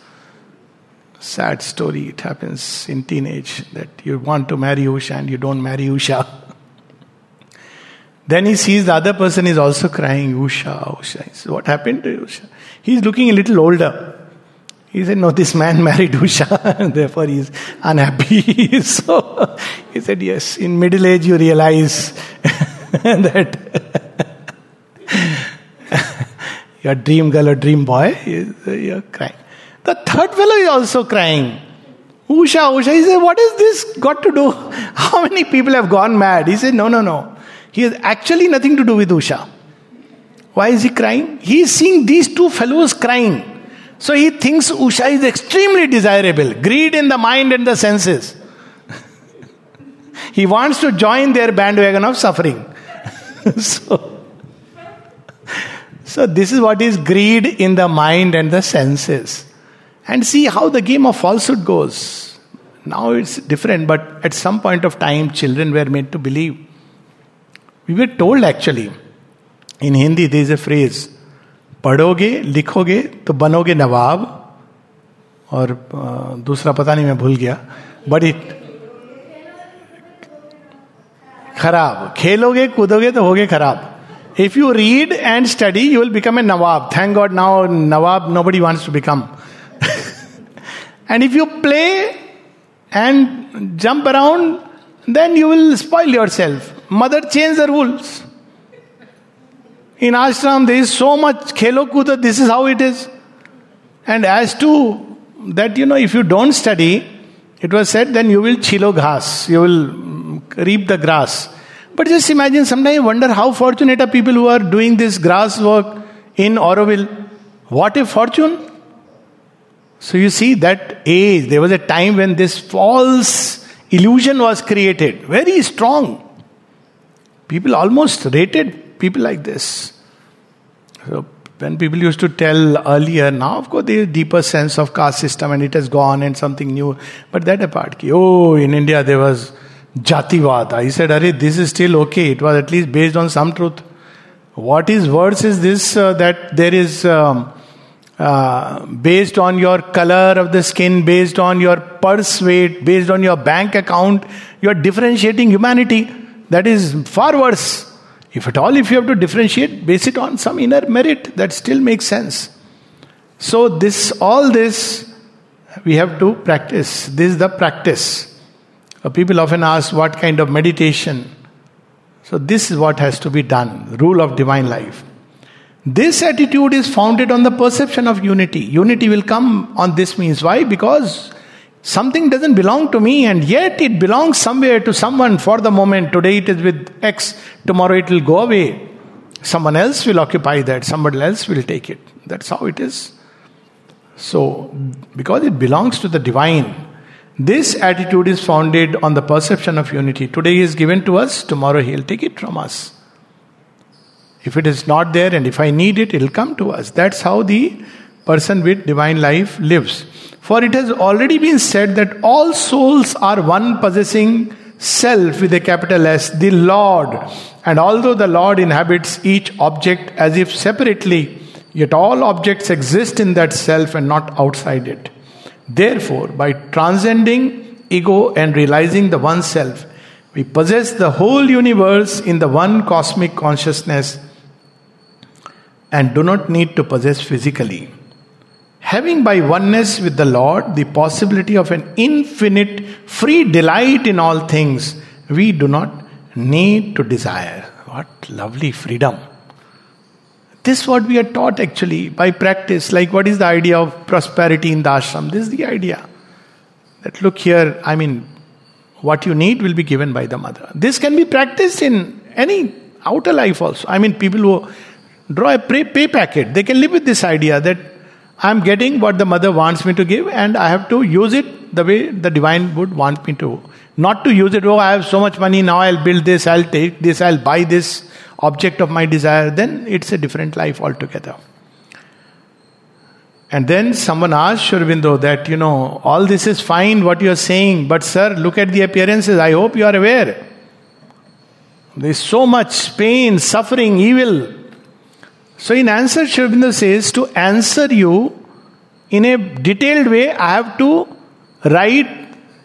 Sad story. It happens in teenage that you want to marry Usha and you don't marry Usha. Then he sees the other person is also crying, Usha, Usha. He said, What happened to Usha? He's looking a little older. He said, No, this man married Usha, and therefore he is unhappy. so he said, Yes, in middle age you realize that your dream girl or dream boy, you're crying. The third fellow is also crying. Usha, Usha. He said, What is this got to do? How many people have gone mad? He said, No, no, no. He has actually nothing to do with Usha. Why is he crying? He is seeing these two fellows crying. So he thinks Usha is extremely desirable. Greed in the mind and the senses. he wants to join their bandwagon of suffering. So so, this is what is greed in the mind and the senses. And see how the game of falsehood goes. Now it's different, but at some point of time, children were made to believe. We were told actually, in Hindi, there is a phrase पढ़ोगे लिखोगे तो बनोगे नवाब और दूसरा पता नहीं मैं भूल गया बट इट खराब। खेलोगे, कूदोगे तो होगे खराब। If you read and study you will become a nawab thank God now nawab nobody wants to become and if you play and jump around then you will spoil yourself mother change the rules in ashram this so much खेलो कूदो this is how it is and as to that you know if you don't study it was set then you will छिलो घास you will reap the grass. But just imagine, sometimes I wonder how fortunate are people who are doing this grass work in Auroville. What a fortune! So you see that age, there was a time when this false illusion was created, very strong. People almost rated people like this. So when people used to tell earlier, now of course there is deeper sense of caste system and it has gone and something new. But that apart, oh, in India there was Jativad. I said, Are this is still okay. It was at least based on some truth. What is worse is this uh, that there is um, uh, based on your color of the skin, based on your purse weight, based on your bank account, you are differentiating humanity. That is far worse. If at all, if you have to differentiate, base it on some inner merit that still makes sense. So, this, all this, we have to practice. This is the practice. Uh, people often ask what kind of meditation. So, this is what has to be done rule of divine life. This attitude is founded on the perception of unity. Unity will come on this means. Why? Because something doesn't belong to me and yet it belongs somewhere to someone for the moment. Today it is with X, tomorrow it will go away. Someone else will occupy that, somebody else will take it. That's how it is. So, because it belongs to the divine, this attitude is founded on the perception of unity. Today he is given to us, tomorrow he'll take it from us. If it is not there and if I need it, it'll come to us. That's how the person with divine life lives. For it has already been said that all souls are one possessing self with a capital S, the Lord. And although the Lord inhabits each object as if separately, yet all objects exist in that self and not outside it. Therefore, by transcending ego and realizing the one self, we possess the whole universe in the one cosmic consciousness and do not need to possess physically. Having by oneness with the Lord the possibility of an infinite free delight in all things, we do not need to desire. What lovely freedom! This is what we are taught actually by practice. Like, what is the idea of prosperity in the ashram? This is the idea. That look here, I mean, what you need will be given by the mother. This can be practiced in any outer life also. I mean, people who draw a pay, pay packet, they can live with this idea that I'm getting what the mother wants me to give and I have to use it the way the divine would want me to. Not to use it, oh, I have so much money, now I'll build this, I'll take this, I'll buy this object of my desire, then it's a different life altogether. And then someone asked Sri Aurobindo that, you know, all this is fine what you are saying, but sir, look at the appearances. I hope you are aware. There is so much pain, suffering, evil. So, in answer, Sri Aurobindo says, to answer you in a detailed way, I have to write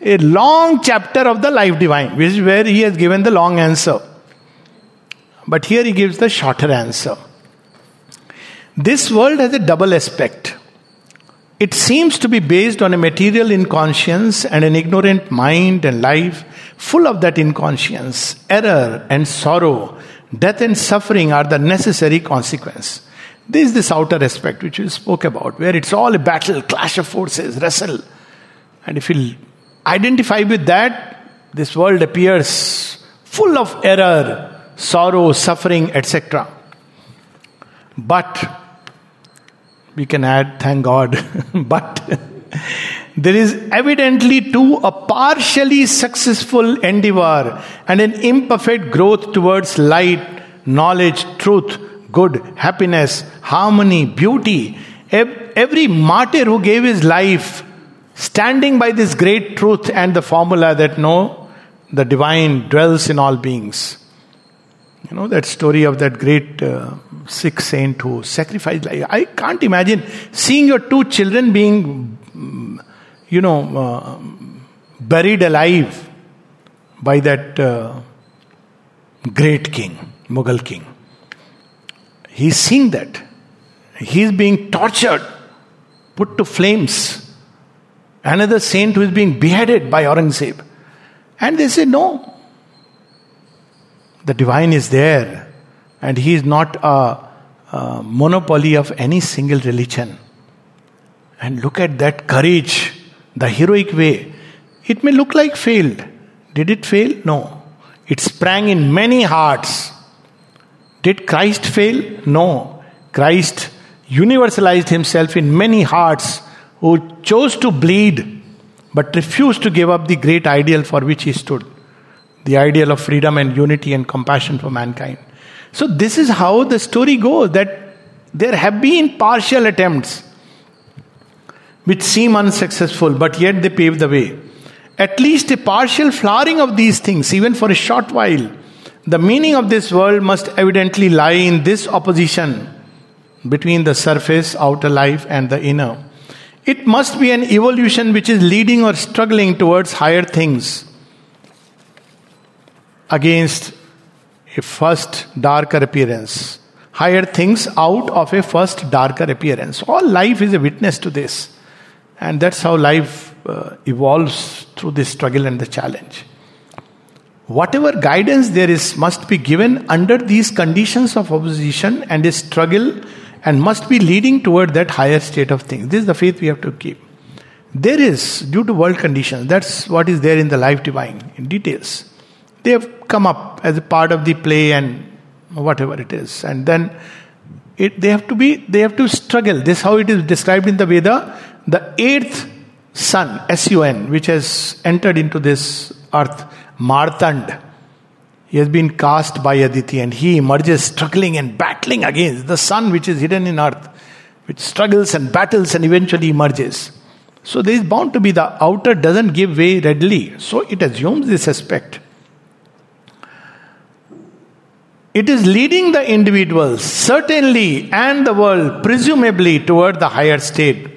a long chapter of the life divine, which is where he has given the long answer. But here he gives the shorter answer. This world has a double aspect. It seems to be based on a material inconscience and an ignorant mind and life full of that inconscience. Error and sorrow, death and suffering are the necessary consequence. This is this outer aspect which we spoke about, where it's all a battle, clash of forces, wrestle. And if you identify with that, this world appears full of error, sorrow, suffering, etc. But we can add, thank God, but there is evidently too a partially successful endeavor and an imperfect growth towards light, knowledge, truth, good, happiness, harmony, beauty. Every martyr who gave his life standing by this great truth and the formula that no, the divine dwells in all beings. You know that story of that great uh, Sikh saint who sacrificed life. I can't imagine seeing your two children being, you know, uh, buried alive by that uh, great king, Mughal king. He's seeing that. He's being tortured, put to flames. Another saint who is being beheaded by Aurangzeb. And they say, no, the divine is there, and he is not a, a monopoly of any single religion. And look at that courage, the heroic way. It may look like failed. Did it fail? No. It sprang in many hearts. Did Christ fail? No. Christ universalized himself in many hearts who chose to bleed but refused to give up the great ideal for which he stood the ideal of freedom and unity and compassion for mankind. So, this is how the story goes that there have been partial attempts which seem unsuccessful, but yet they pave the way. At least a partial flowering of these things, even for a short while. The meaning of this world must evidently lie in this opposition between the surface, outer life, and the inner. It must be an evolution which is leading or struggling towards higher things against a first darker appearance. Higher things out of a first darker appearance. All life is a witness to this. And that's how life uh, evolves through this struggle and the challenge. Whatever guidance there is must be given under these conditions of opposition and a struggle and must be leading toward that higher state of things. This is the faith we have to keep. There is, due to world conditions, that's what is there in the life divine in details. They have come up as a part of the play and whatever it is. And then It, they have to be, they have to struggle. This how it is described in the Veda. The eighth sun, S-U-N, which has entered into this earth, Martand. He has been cast by Aditi and he emerges struggling and battling against the sun which is hidden in earth, which struggles and battles and eventually emerges. So there is bound to be the outer doesn't give way readily. So it assumes this aspect. It is leading the individual, certainly, and the world, presumably, toward the higher state.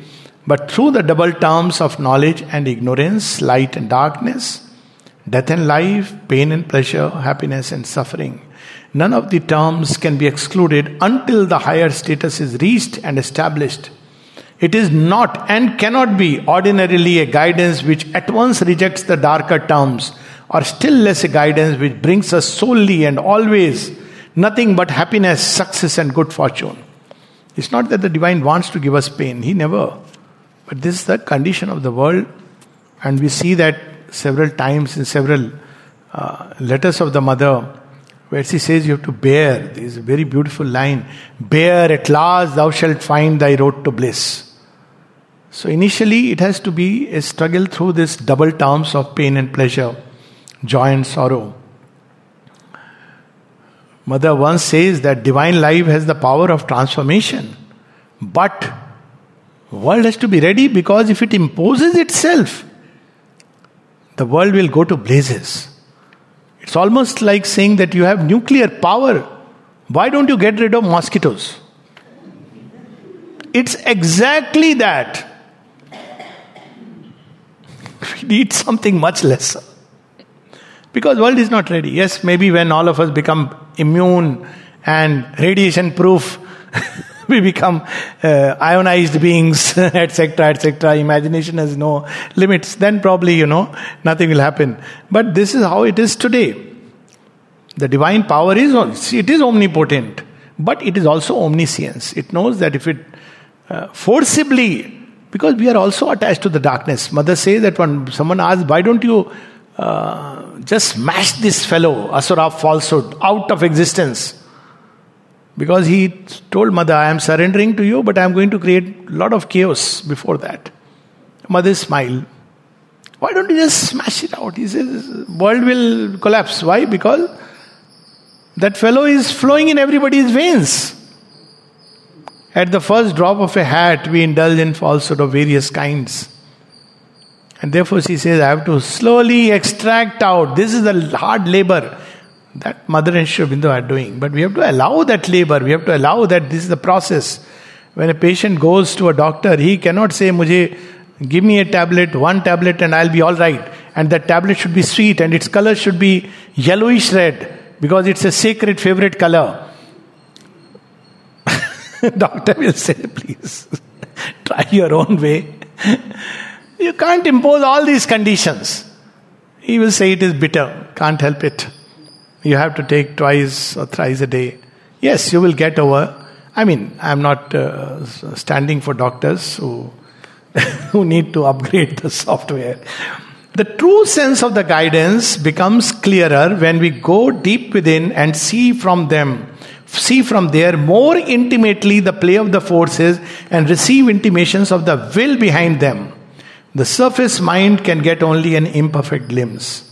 But through the double terms of knowledge and ignorance, light and darkness, death and life, pain and pleasure, happiness and suffering, none of the terms can be excluded until the higher status is reached and established. It is not and cannot be ordinarily a guidance which at once rejects the darker terms, or still less a guidance which brings us solely and always nothing but happiness, success, and good fortune. It's not that the divine wants to give us pain, he never. But this is the condition of the world, and we see that several times in several uh, letters of the mother where she says you have to bear. There is a very beautiful line Bear at last, thou shalt find thy road to bliss. So, initially, it has to be a struggle through this double terms of pain and pleasure, joy and sorrow. Mother once says that divine life has the power of transformation. But world has to be ready because if it imposes itself, the world will go to blazes. It's almost like saying that you have nuclear power. Why don't you get rid of mosquitoes? It's exactly that. We need something much lesser. Because world is not ready. Yes, maybe when all of us become immune and radiation proof, we become uh, ionized beings, etc., etc. Imagination has no limits. Then probably, you know, nothing will happen. But this is how it is today. The divine power is it is omnipotent, but it is also omniscience. It knows that if it uh, forcibly, because we are also attached to the darkness. Mother says that when someone asks, "Why don't you?" Uh, just smash this fellow, Asura of falsehood, out of existence. Because he told Mother, I am surrendering to you, but I am going to create a lot of chaos before that. Mother smiled. Why don't you just smash it out? He says, world will collapse. Why? Because that fellow is flowing in everybody's veins. At the first drop of a hat, we indulge in falsehood of various kinds. And therefore, she says, I have to slowly extract out. This is the hard labor that Mother and Sri are doing. But we have to allow that labor. We have to allow that this is the process. When a patient goes to a doctor, he cannot say, Mujhe, give me a tablet, one tablet, and I'll be all right. And that tablet should be sweet and its color should be yellowish red because it's a sacred favorite color. doctor will say, please, try your own way. You can't impose all these conditions. He will say it is bitter, can't help it. You have to take twice or thrice a day. Yes, you will get over. I mean, I'm not uh, standing for doctors who, who need to upgrade the software. The true sense of the guidance becomes clearer when we go deep within and see from them, see from there more intimately the play of the forces and receive intimations of the will behind them. The surface mind can get only an imperfect glimpse.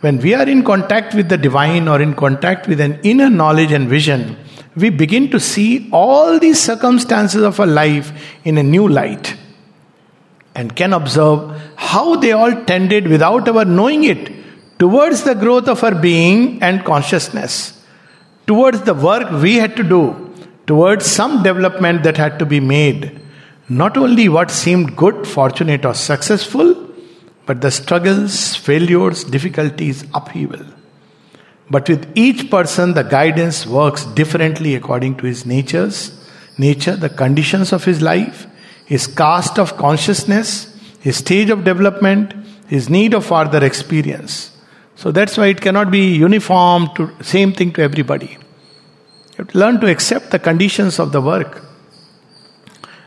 When we are in contact with the divine or in contact with an inner knowledge and vision, we begin to see all these circumstances of our life in a new light and can observe how they all tended without our knowing it towards the growth of our being and consciousness, towards the work we had to do, towards some development that had to be made not only what seemed good, fortunate, or successful, but the struggles, failures, difficulties, upheaval. But with each person, the guidance works differently according to his natures, nature, the conditions of his life, his caste of consciousness, his stage of development, his need of further experience. So that's why it cannot be uniform to same thing to everybody. You have to learn to accept the conditions of the work.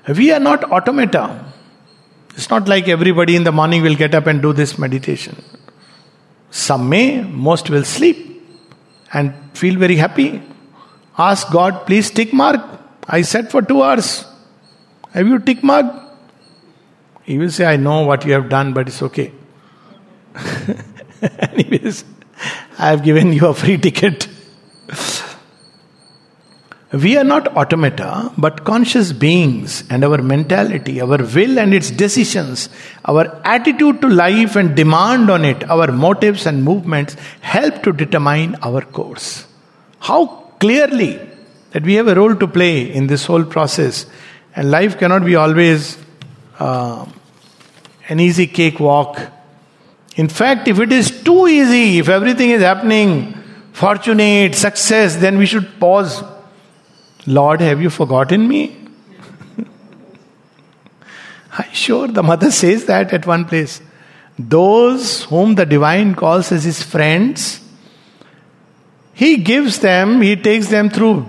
We are not automata. It's not like everybody in the morning will get up and do this meditation. Some may, most will sleep and feel very happy. Ask God, please tick mark. I sat for two hours. Have you tick mark? He will say, I know what you have done, but it's okay. Anyways, I have given you a free ticket. We are not automata, but conscious beings, and our mentality, our will and its decisions, our attitude to life and demand on it, our motives and movements help to determine our course. How clearly that we have a role to play in this whole process, and life cannot be always uh, an easy cakewalk. In fact, if it is too easy, if everything is happening, fortunate, success, then we should pause Lord, have you forgotten me? I'm sure the mother says that at one place. Those whom the divine calls as his friends, he gives them, he takes them through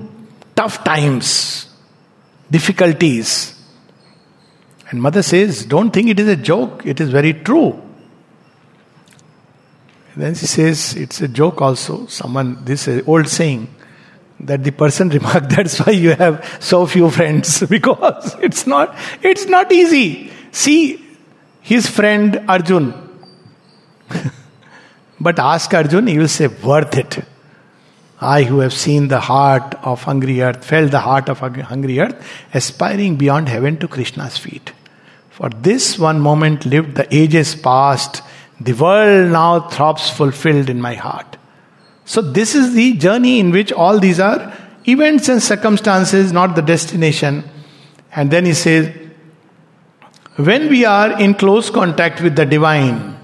tough times, difficulties. And mother says, Don't think it is a joke, it is very true. And then she says, It's a joke also. Someone, this is old saying, that the person remarked that's why you have so few friends. Because it's not it's not easy. See his friend arjun. But ask arjun he will say worth it. I who have seen the heart of hungry earth felt the heart of hungry earth aspiring beyond heaven to krishna's feet. For this one moment lived the ages past. The world now throbs fulfilled in my heart so, this is the journey in which all these are events and circumstances, not the destination. And then he says, when we are in close contact with the divine,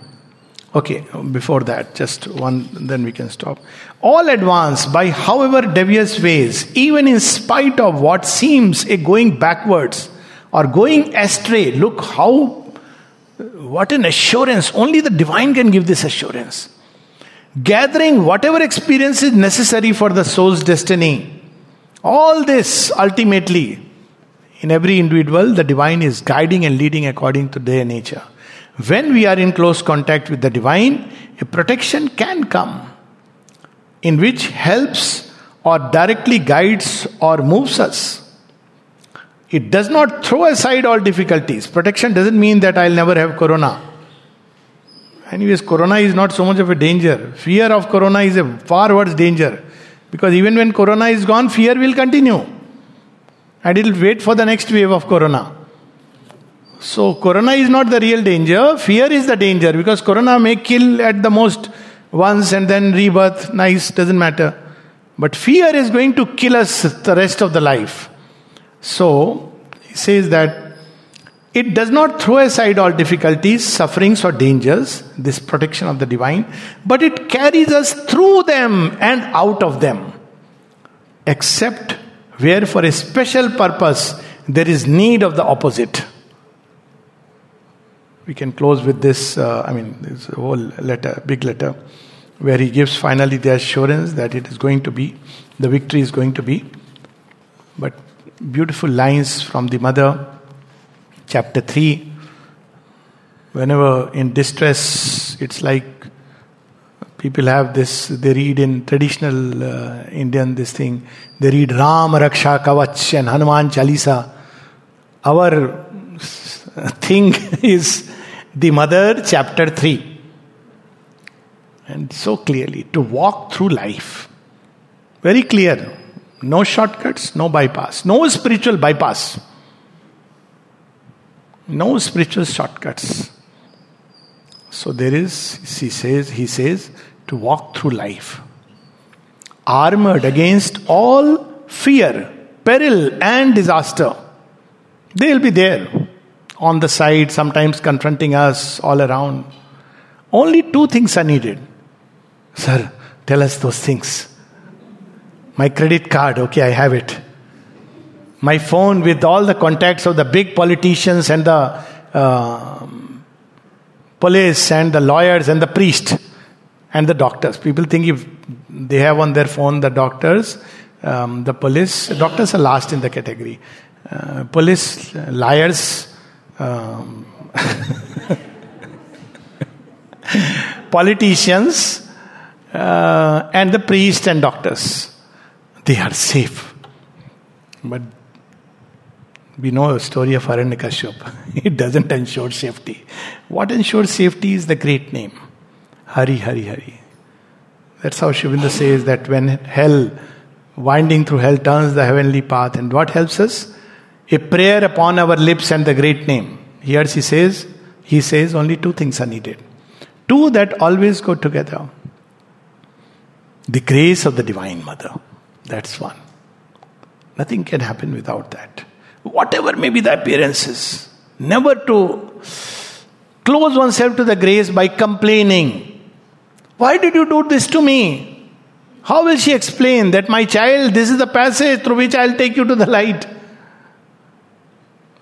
okay, before that, just one, then we can stop. All advance by however devious ways, even in spite of what seems a going backwards or going astray. Look how, what an assurance. Only the divine can give this assurance gathering whatever experience is necessary for the soul's destiny. All this ultimately, in every individual, the divine is guiding and leading according to their nature. When we are in close contact with the divine, a protection can come in which helps or directly guides or moves us. It does not throw aside all difficulties. Protection doesn't mean that I'll never have corona. Anyways, corona is not so much of a danger. Fear of corona is a far worse danger. Because even when corona is gone, fear will continue. And it will wait for the next wave of corona. So, corona is not the real danger. Fear is the danger because corona may kill at the most once and then rebirth. Nice, doesn't matter. But fear is going to kill us the rest of the life. So, he says that it does not throw aside all difficulties, sufferings, or dangers, this protection of the divine, but it carries us through them and out of them. Except where, for a special purpose, there is need of the opposite. We can close with this, uh, I mean, this whole letter, big letter, where he gives finally the assurance that it is going to be, the victory is going to be. But beautiful lines from the mother chapter 3 whenever in distress it's like people have this they read in traditional uh, indian this thing. They read ram raksha kavach and hanuman chalisa. Our thing is the mother chapter 3 and so clearly to walk through life very clear. No shortcuts no bypass. No spiritual bypass no spiritual shortcuts. So there is, he says, he says, to walk through life. Armored against all fear, peril, and disaster. They'll be there on the side, sometimes confronting us all around. Only two things are needed. Sir, tell us those things. My credit card, okay, I have it my phone with all the contacts of the big politicians and the uh, police and the lawyers and the priest and the doctors. People think if they have on their phone the doctors, um, the police, doctors are last in the category. Uh, police, liars, um, politicians, uh, and the priest and doctors. They are safe. But We know a story of Aranyakashyap. It doesn't ensure safety. What ensures safety is the great name. Hari, Hari, Hari. That's how Aurobindo says that when hell, winding through hell, turns the heavenly path, and what helps us? A prayer upon our lips and the great name. Here she says, he says only two things are needed. Two that always go together. The grace of the Divine Mother. That's one. Nothing can happen without that. Whatever may be the appearances, never to close oneself to the grace by complaining why did you do this to me? How will she explain that, my child, this is the passage through which I'll take you to the light?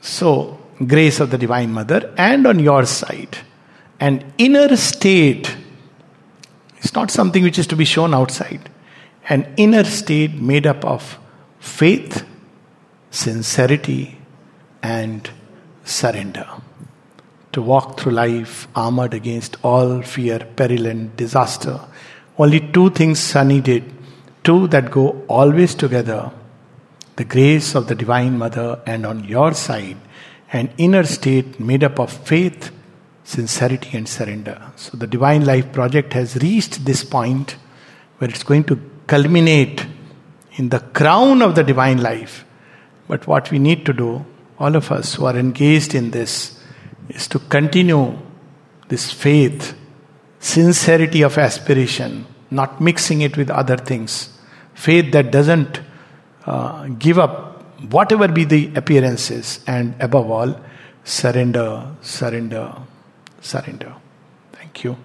So, grace of the Divine Mother, and on your side, an inner state. It's not something which is to be shown outside. An inner state made up of faith, sincerity, and surrender to walk through life armored against all fear, peril, and disaster. Only two things are needed, two that go always together the grace of the Divine Mother, and on your side, an inner state made up of faith, sincerity, and surrender. So, the Divine Life Project has reached this point where it's going to culminate in the crown of the divine life. But what we need to do, all of us who are engaged in this, is to continue this faith, sincerity of aspiration, not mixing it with other things. Faith that doesn't uh, give up whatever be the appearances, and above all, surrender, surrender, surrender. Thank you.